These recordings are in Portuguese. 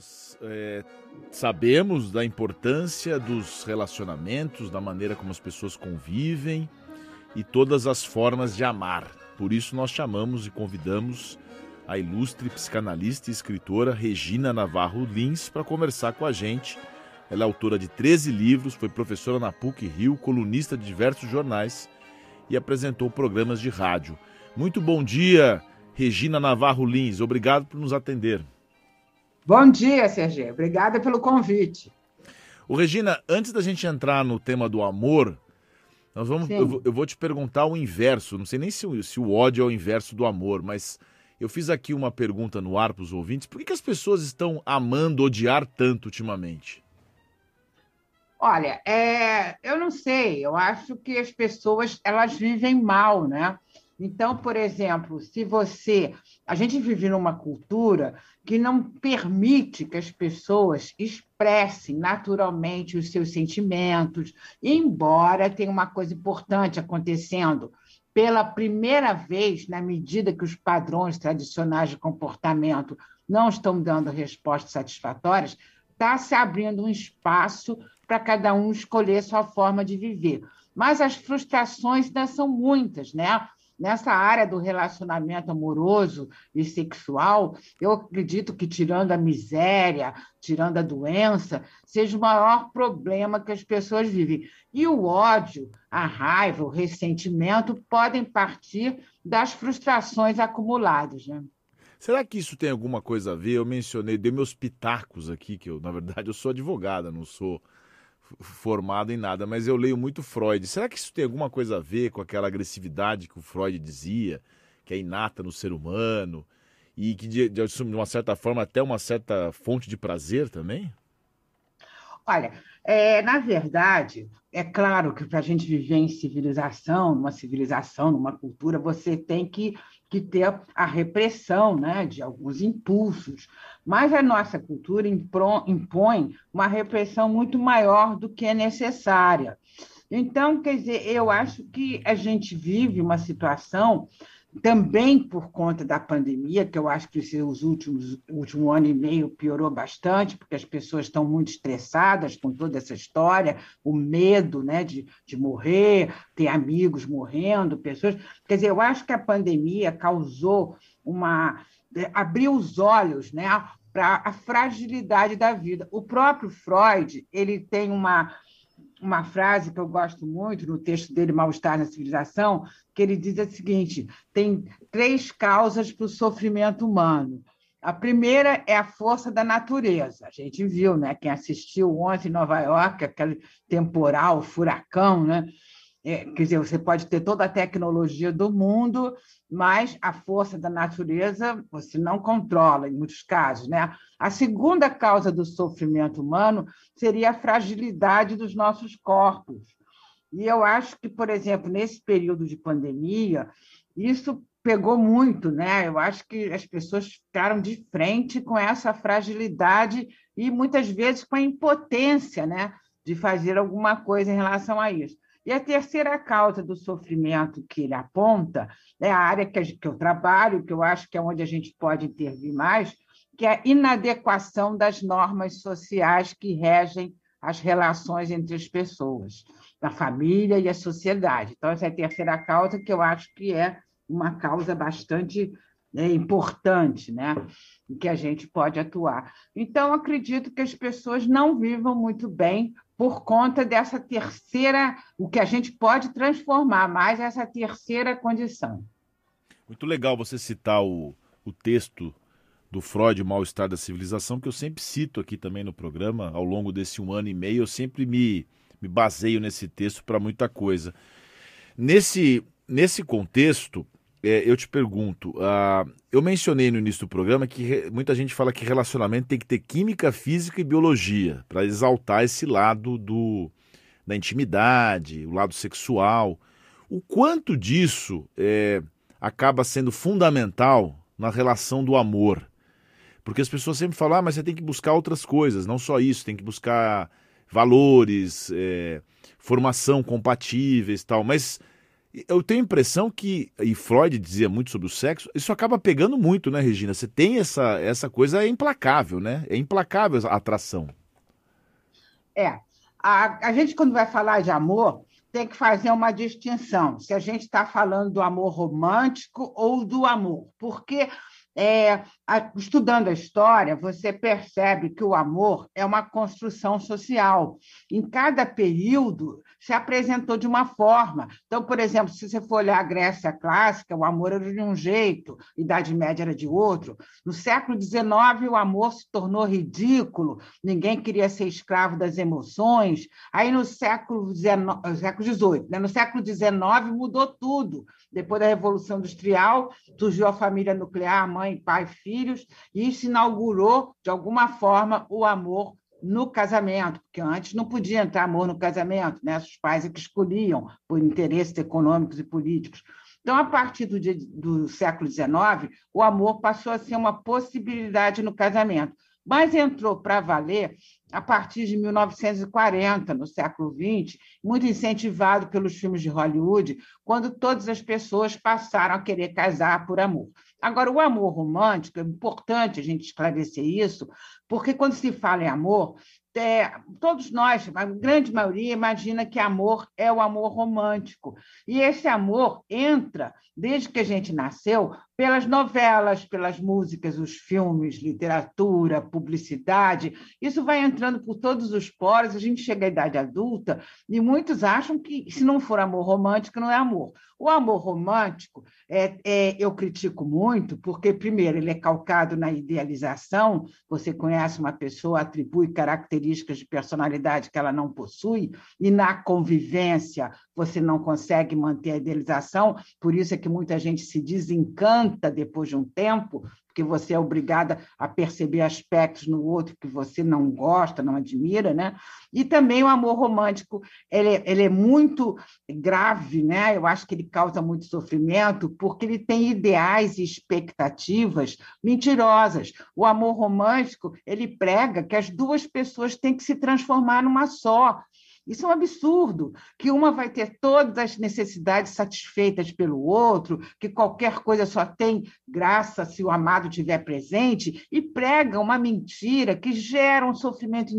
nós é, sabemos da importância dos relacionamentos, da maneira como as pessoas convivem e todas as formas de amar. Por isso nós chamamos e convidamos a ilustre psicanalista e escritora Regina Navarro Lins para conversar com a gente. Ela é autora de 13 livros, foi professora na PUC Rio, colunista de diversos jornais e apresentou programas de rádio. Muito bom dia, Regina Navarro Lins. Obrigado por nos atender. Bom dia, Sergê. Obrigada pelo convite. O Regina, antes da gente entrar no tema do amor, nós vamos, eu, eu, vou te perguntar o inverso. Não sei nem se, se, o ódio é o inverso do amor, mas eu fiz aqui uma pergunta no ar para os ouvintes. Por que, que as pessoas estão amando odiar tanto ultimamente? Olha, é, eu não sei. Eu acho que as pessoas elas vivem mal, né? Então, por exemplo, se você. A gente vive numa cultura que não permite que as pessoas expressem naturalmente os seus sentimentos, embora tenha uma coisa importante acontecendo. Pela primeira vez, na medida que os padrões tradicionais de comportamento não estão dando respostas satisfatórias, está se abrindo um espaço para cada um escolher sua forma de viver. Mas as frustrações ainda são muitas, né? Nessa área do relacionamento amoroso e sexual, eu acredito que, tirando a miséria, tirando a doença, seja o maior problema que as pessoas vivem. E o ódio, a raiva, o ressentimento podem partir das frustrações acumuladas. Né? Será que isso tem alguma coisa a ver? Eu mencionei, dei meus pitacos aqui, que eu, na verdade, eu sou advogada, não sou formado em nada, mas eu leio muito Freud. Será que isso tem alguma coisa a ver com aquela agressividade que o Freud dizia, que é inata no ser humano e que de, de uma certa forma até uma certa fonte de prazer também? Olha, é, na verdade, é claro que para a gente viver em civilização, numa civilização, numa cultura, você tem que que ter a repressão né, de alguns impulsos. Mas a nossa cultura impõe uma repressão muito maior do que é necessária. Então, quer dizer, eu acho que a gente vive uma situação também por conta da pandemia, que eu acho que os últimos último ano e meio piorou bastante, porque as pessoas estão muito estressadas com toda essa história, o medo né, de, de morrer, ter amigos morrendo, pessoas. Quer dizer, eu acho que a pandemia causou uma. abriu os olhos né, para a fragilidade da vida. O próprio Freud ele tem uma uma frase que eu gosto muito no texto dele, Mal-Estar na Civilização, que ele diz o seguinte: tem três causas para o sofrimento humano. A primeira é a força da natureza. A gente viu, né? Quem assistiu ontem em Nova York, aquele temporal, furacão, né? É, quer dizer, você pode ter toda a tecnologia do mundo, mas a força da natureza você não controla, em muitos casos. Né? A segunda causa do sofrimento humano seria a fragilidade dos nossos corpos. E eu acho que, por exemplo, nesse período de pandemia, isso pegou muito, né? Eu acho que as pessoas ficaram de frente com essa fragilidade e muitas vezes com a impotência, né, de fazer alguma coisa em relação a isso. E a terceira causa do sofrimento que ele aponta é a área que, eu trabalho, que eu acho que é onde a gente pode intervir mais, que é a inadequação das normas sociais que regem as relações entre as pessoas, a família e a sociedade. Então, essa é a terceira causa que eu acho que é uma causa bastante é, importante, né? Em que a gente pode atuar. Então, acredito que as pessoas não vivam muito bem por conta dessa terceira, o que a gente pode transformar mais essa terceira condição. Muito legal você citar o, o texto do Freud, o Mal-Estar da Civilização, que eu sempre cito aqui também no programa, ao longo desse um ano e meio, eu sempre me, me baseio nesse texto para muita coisa. Nesse, nesse contexto, é, eu te pergunto, uh, eu mencionei no início do programa que re, muita gente fala que relacionamento tem que ter química, física e biologia para exaltar esse lado do, da intimidade, o lado sexual. O quanto disso é, acaba sendo fundamental na relação do amor? Porque as pessoas sempre falam, ah, mas você tem que buscar outras coisas, não só isso, tem que buscar valores, é, formação compatíveis tal. Mas Eu tenho a impressão que, e Freud dizia muito sobre o sexo, isso acaba pegando muito, né, Regina? Você tem essa, essa coisa é implacável, né? É implacável a atração. É. A, a gente, quando vai falar de amor, tem que fazer uma distinção se a gente está falando do amor romântico ou do amor, porque é, estudando a história, você percebe que o amor é uma construção social. Em cada período se apresentou de uma forma. Então, por exemplo, se você for olhar a Grécia clássica, o amor era de um jeito, a Idade Média era de outro. No século XIX, o amor se tornou ridículo, ninguém queria ser escravo das emoções. Aí, no século XVIII, né? no século XIX, mudou tudo. Depois da Revolução Industrial, surgiu a família nuclear, mãe, pai, filhos, e isso inaugurou, de alguma forma, o amor no casamento, porque antes não podia entrar amor no casamento, né? os pais é que escolhiam por interesses econômicos e políticos. Então, a partir do, dia, do século XIX, o amor passou a ser uma possibilidade no casamento mas entrou para valer a partir de 1940, no século XX, muito incentivado pelos filmes de Hollywood, quando todas as pessoas passaram a querer casar por amor. Agora, o amor romântico, é importante a gente esclarecer isso, porque quando se fala em amor, é, todos nós, a grande maioria, imagina que amor é o amor romântico. E esse amor entra, desde que a gente nasceu, pelas novelas, pelas músicas, os filmes, literatura, publicidade. Isso vai entrando por todos os poros, a gente chega à idade adulta e muitos acham que, se não for amor romântico, não é amor. O amor romântico, é, é, eu critico muito, porque, primeiro, ele é calcado na idealização, você conhece uma pessoa, atribui características de personalidade que ela não possui, e na convivência você não consegue manter a idealização, por isso é que muita gente se desencanta depois de um tempo, porque você é obrigada a perceber aspectos no outro que você não gosta, não admira, né? E também o amor romântico, ele, ele é muito grave, né? Eu acho que ele causa muito sofrimento, porque ele tem ideais e expectativas mentirosas. O amor romântico, ele prega que as duas pessoas têm que se transformar numa só, isso é um absurdo, que uma vai ter todas as necessidades satisfeitas pelo outro, que qualquer coisa só tem graça se o amado estiver presente, e prega uma mentira que gera um sofrimento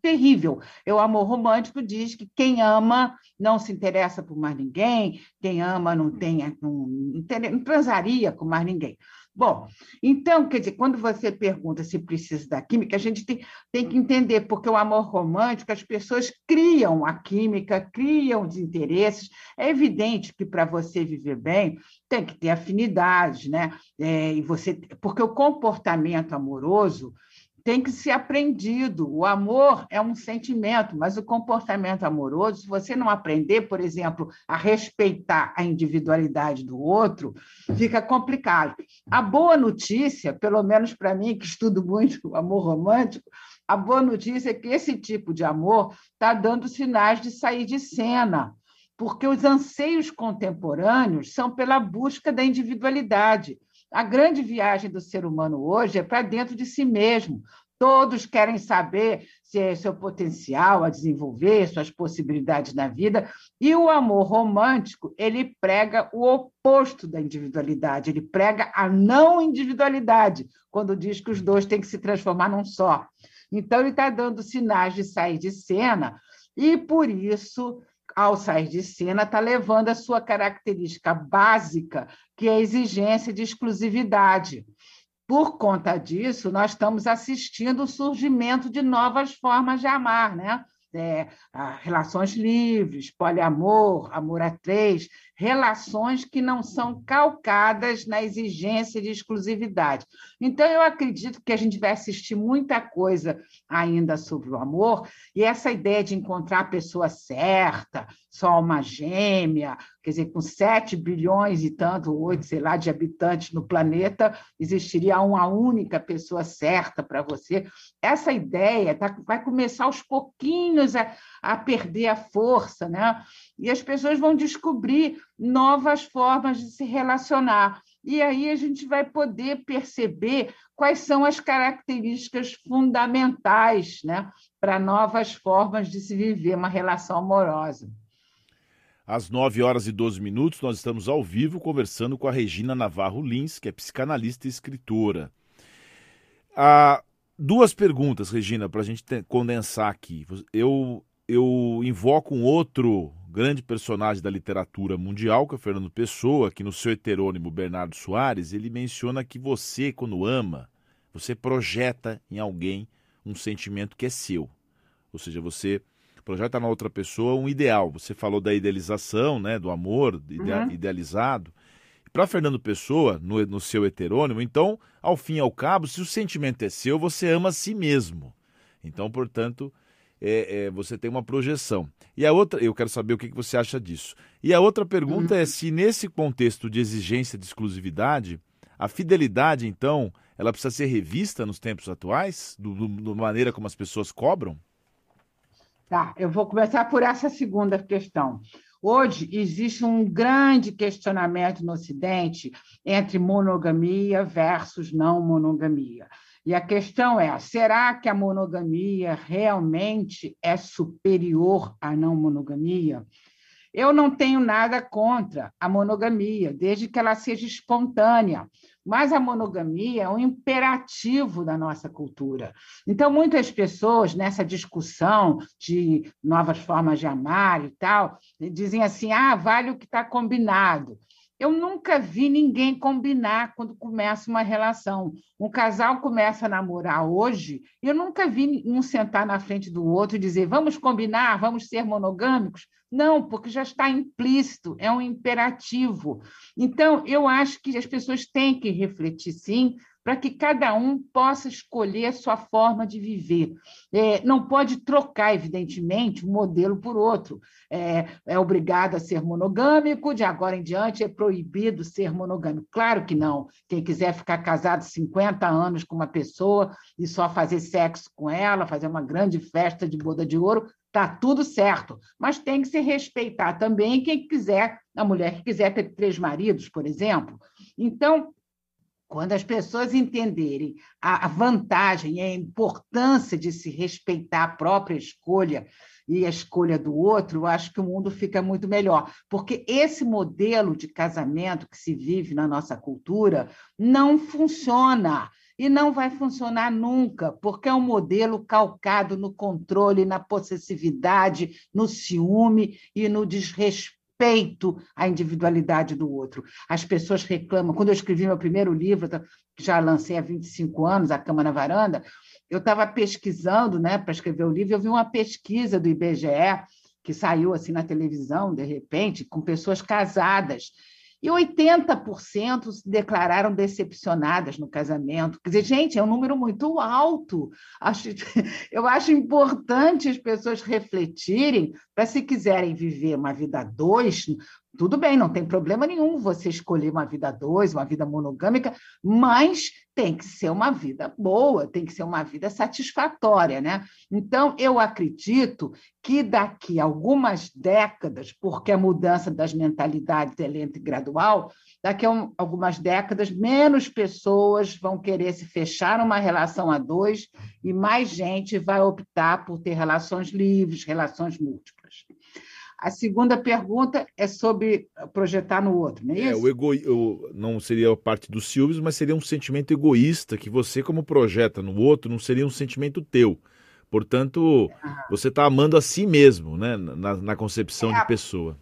terrível. O amor romântico diz que quem ama não se interessa por mais ninguém, quem ama não tem, não, não transaria com mais ninguém. Bom, então, quer dizer, quando você pergunta se precisa da química, a gente tem, tem que entender, porque o amor romântico, as pessoas criam a química, criam os interesses. É evidente que para você viver bem, tem que ter afinidades, né? É, e você, porque o comportamento amoroso tem que ser aprendido. O amor é um sentimento, mas o comportamento amoroso, se você não aprender, por exemplo, a respeitar a individualidade do outro, fica complicado. A boa notícia, pelo menos para mim, que estudo muito o amor romântico, a boa notícia é que esse tipo de amor está dando sinais de sair de cena, porque os anseios contemporâneos são pela busca da individualidade. A grande viagem do ser humano hoje é para dentro de si mesmo. Todos querem saber se é seu potencial a desenvolver, suas possibilidades na vida. E o amor romântico, ele prega o oposto da individualidade, ele prega a não individualidade, quando diz que os dois têm que se transformar num só. Então, ele está dando sinais de sair de cena, e por isso ao sair de cena, está levando a sua característica básica, que é a exigência de exclusividade. Por conta disso, nós estamos assistindo o surgimento de novas formas de amar, né? É, relações livres, poliamor, amor a três, relações que não são calcadas na exigência de exclusividade. Então, eu acredito que a gente vai assistir muita coisa ainda sobre o amor, e essa ideia de encontrar a pessoa certa, só uma gêmea, quer dizer, com 7 bilhões e tanto, 8, sei lá, de habitantes no planeta, existiria uma única pessoa certa para você. Essa ideia tá, vai começar aos pouquinhos a, a perder a força, né? e as pessoas vão descobrir novas formas de se relacionar. E aí a gente vai poder perceber quais são as características fundamentais né, para novas formas de se viver uma relação amorosa. Às 9 horas e 12 minutos, nós estamos ao vivo conversando com a Regina Navarro Lins, que é psicanalista e escritora. Ah, duas perguntas, Regina, para a gente condensar aqui. Eu, eu invoco um outro grande personagem da literatura mundial, que é Fernando Pessoa, que no seu heterônimo Bernardo Soares, ele menciona que você, quando ama, você projeta em alguém um sentimento que é seu. Ou seja, você projeta na outra pessoa um ideal. Você falou da idealização, né, do amor uhum. idealizado. Para Fernando Pessoa, no, no seu heterônimo, então, ao fim e ao cabo, se o sentimento é seu, você ama a si mesmo. Então, portanto, é, é, você tem uma projeção. E a outra, eu quero saber o que, que você acha disso. E a outra pergunta uhum. é se nesse contexto de exigência de exclusividade, a fidelidade, então, ela precisa ser revista nos tempos atuais, do, do, da maneira como as pessoas cobram? Tá, eu vou começar por essa segunda questão. Hoje existe um grande questionamento no Ocidente entre monogamia versus não monogamia. E a questão é: será que a monogamia realmente é superior à não monogamia? Eu não tenho nada contra a monogamia, desde que ela seja espontânea. Mas a monogamia é um imperativo da nossa cultura. Então, muitas pessoas, nessa discussão de novas formas de amar e tal, dizem assim: ah, vale o que está combinado. Eu nunca vi ninguém combinar quando começa uma relação. Um casal começa a namorar hoje, eu nunca vi um sentar na frente do outro e dizer vamos combinar, vamos ser monogâmicos. Não, porque já está implícito, é um imperativo. Então, eu acho que as pessoas têm que refletir, sim, para que cada um possa escolher a sua forma de viver. É, não pode trocar, evidentemente, um modelo por outro. É, é obrigado a ser monogâmico, de agora em diante é proibido ser monogâmico. Claro que não. Quem quiser ficar casado 50 anos com uma pessoa e só fazer sexo com ela, fazer uma grande festa de boda de ouro, Está tudo certo, mas tem que se respeitar também quem quiser, a mulher que quiser ter três maridos, por exemplo. Então, quando as pessoas entenderem a vantagem e a importância de se respeitar a própria escolha e a escolha do outro, eu acho que o mundo fica muito melhor. Porque esse modelo de casamento que se vive na nossa cultura não funciona e não vai funcionar nunca, porque é um modelo calcado no controle, na possessividade, no ciúme e no desrespeito respeito à individualidade do outro. As pessoas reclamam. Quando eu escrevi meu primeiro livro, que já lancei há 25 anos, A Cama na Varanda, eu estava pesquisando né, para escrever o livro, eu vi uma pesquisa do IBGE que saiu assim na televisão, de repente, com pessoas casadas e 80% se declararam decepcionadas no casamento. Quer dizer, gente, é um número muito alto. Acho, eu acho importante as pessoas refletirem para, se quiserem viver uma vida dois, tudo bem, não tem problema nenhum você escolher uma vida dois, uma vida monogâmica, mas tem que ser uma vida boa, tem que ser uma vida satisfatória, né? Então, eu acredito que daqui a algumas décadas, porque a mudança das mentalidades é lenta e gradual, daqui a algumas décadas, menos pessoas vão querer se fechar numa relação a dois e mais gente vai optar por ter relações livres, relações múltiplas. A segunda pergunta é sobre projetar no outro, não é, é isso? É, o ego... não seria parte dos ciúmes, mas seria um sentimento egoísta que você, como projeta no outro, não seria um sentimento teu. Portanto, ah. você está amando a si mesmo, né? Na, na concepção é, de pessoa.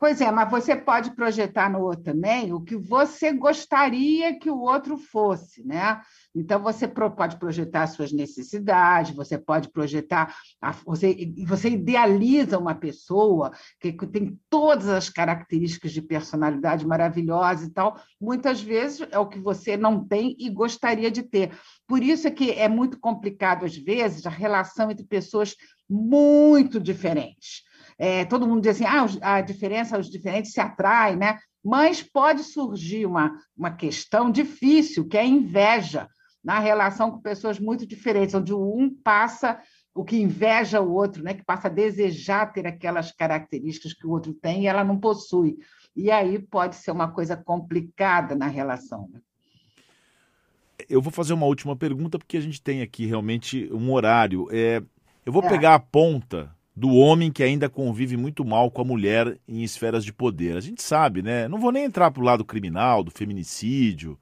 Pois é, mas você pode projetar no outro também o que você gostaria que o outro fosse, né? Então, você pode projetar suas necessidades, você pode projetar. A, você, você idealiza uma pessoa que tem todas as características de personalidade maravilhosa e tal. Muitas vezes é o que você não tem e gostaria de ter. Por isso é que é muito complicado, às vezes, a relação entre pessoas muito diferentes. É, todo mundo diz assim, ah, a diferença, os diferentes se atraem, né? Mas pode surgir uma, uma questão difícil, que é a inveja, na relação com pessoas muito diferentes, onde um passa o que inveja o outro, né? que passa a desejar ter aquelas características que o outro tem e ela não possui. E aí pode ser uma coisa complicada na relação. Né? Eu vou fazer uma última pergunta, porque a gente tem aqui realmente um horário. É, eu vou é. pegar a ponta do homem que ainda convive muito mal com a mulher em esferas de poder. A gente sabe, né? Não vou nem entrar para o lado criminal, do feminicídio,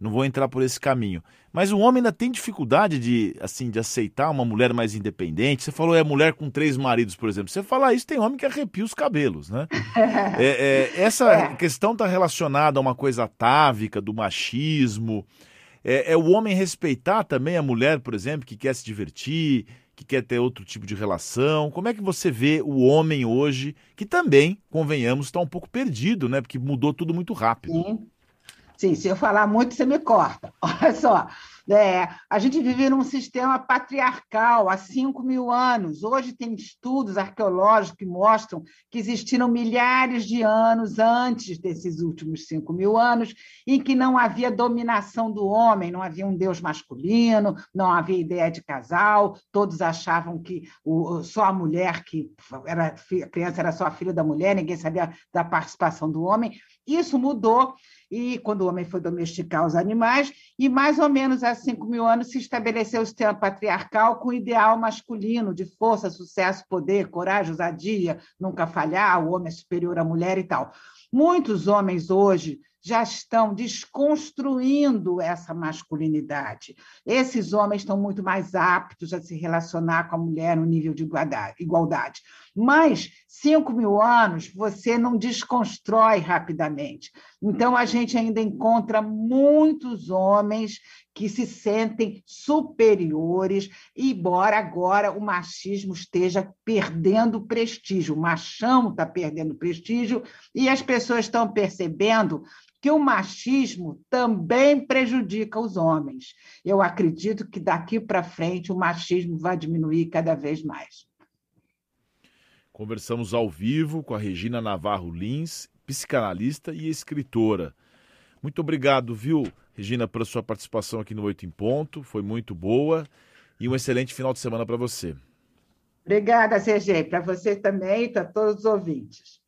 não vou entrar por esse caminho. Mas o homem ainda tem dificuldade de, assim, de aceitar uma mulher mais independente. Você falou é mulher com três maridos, por exemplo. Você falar isso, tem homem que arrepia os cabelos, né? é, é, essa é. questão está relacionada a uma coisa atávica, do machismo. É, é o homem respeitar também a mulher, por exemplo, que quer se divertir, que quer ter outro tipo de relação? Como é que você vê o homem hoje, que também, convenhamos, está um pouco perdido, né? Porque mudou tudo muito rápido. Sim. Sim, se eu falar muito, você me corta. Olha só, é, a gente vive num sistema patriarcal há 5 mil anos. Hoje tem estudos arqueológicos que mostram que existiram milhares de anos antes desses últimos 5 mil anos, em que não havia dominação do homem, não havia um Deus masculino, não havia ideia de casal, todos achavam que o, só a mulher que era a criança era só a filha da mulher, ninguém sabia da participação do homem. Isso mudou e quando o homem foi domesticar os animais, e mais ou menos há 5 mil anos se estabeleceu o sistema patriarcal com o ideal masculino de força, sucesso, poder, coragem, ousadia, nunca falhar, o homem é superior à mulher e tal. Muitos homens hoje já estão desconstruindo essa masculinidade. Esses homens estão muito mais aptos a se relacionar com a mulher no nível de igualdade. Mas, cinco mil anos, você não desconstrói rapidamente. Então, a gente ainda encontra muitos homens que se sentem superiores, embora agora o machismo esteja perdendo prestígio, o machão está perdendo prestígio, e as pessoas estão percebendo que o machismo também prejudica os homens. Eu acredito que daqui para frente o machismo vai diminuir cada vez mais. Conversamos ao vivo com a Regina Navarro Lins, psicanalista e escritora. Muito obrigado, viu, Regina, pela sua participação aqui no Oito em Ponto. Foi muito boa e um excelente final de semana para você. Obrigada, Sergei. Para você também e para todos os ouvintes.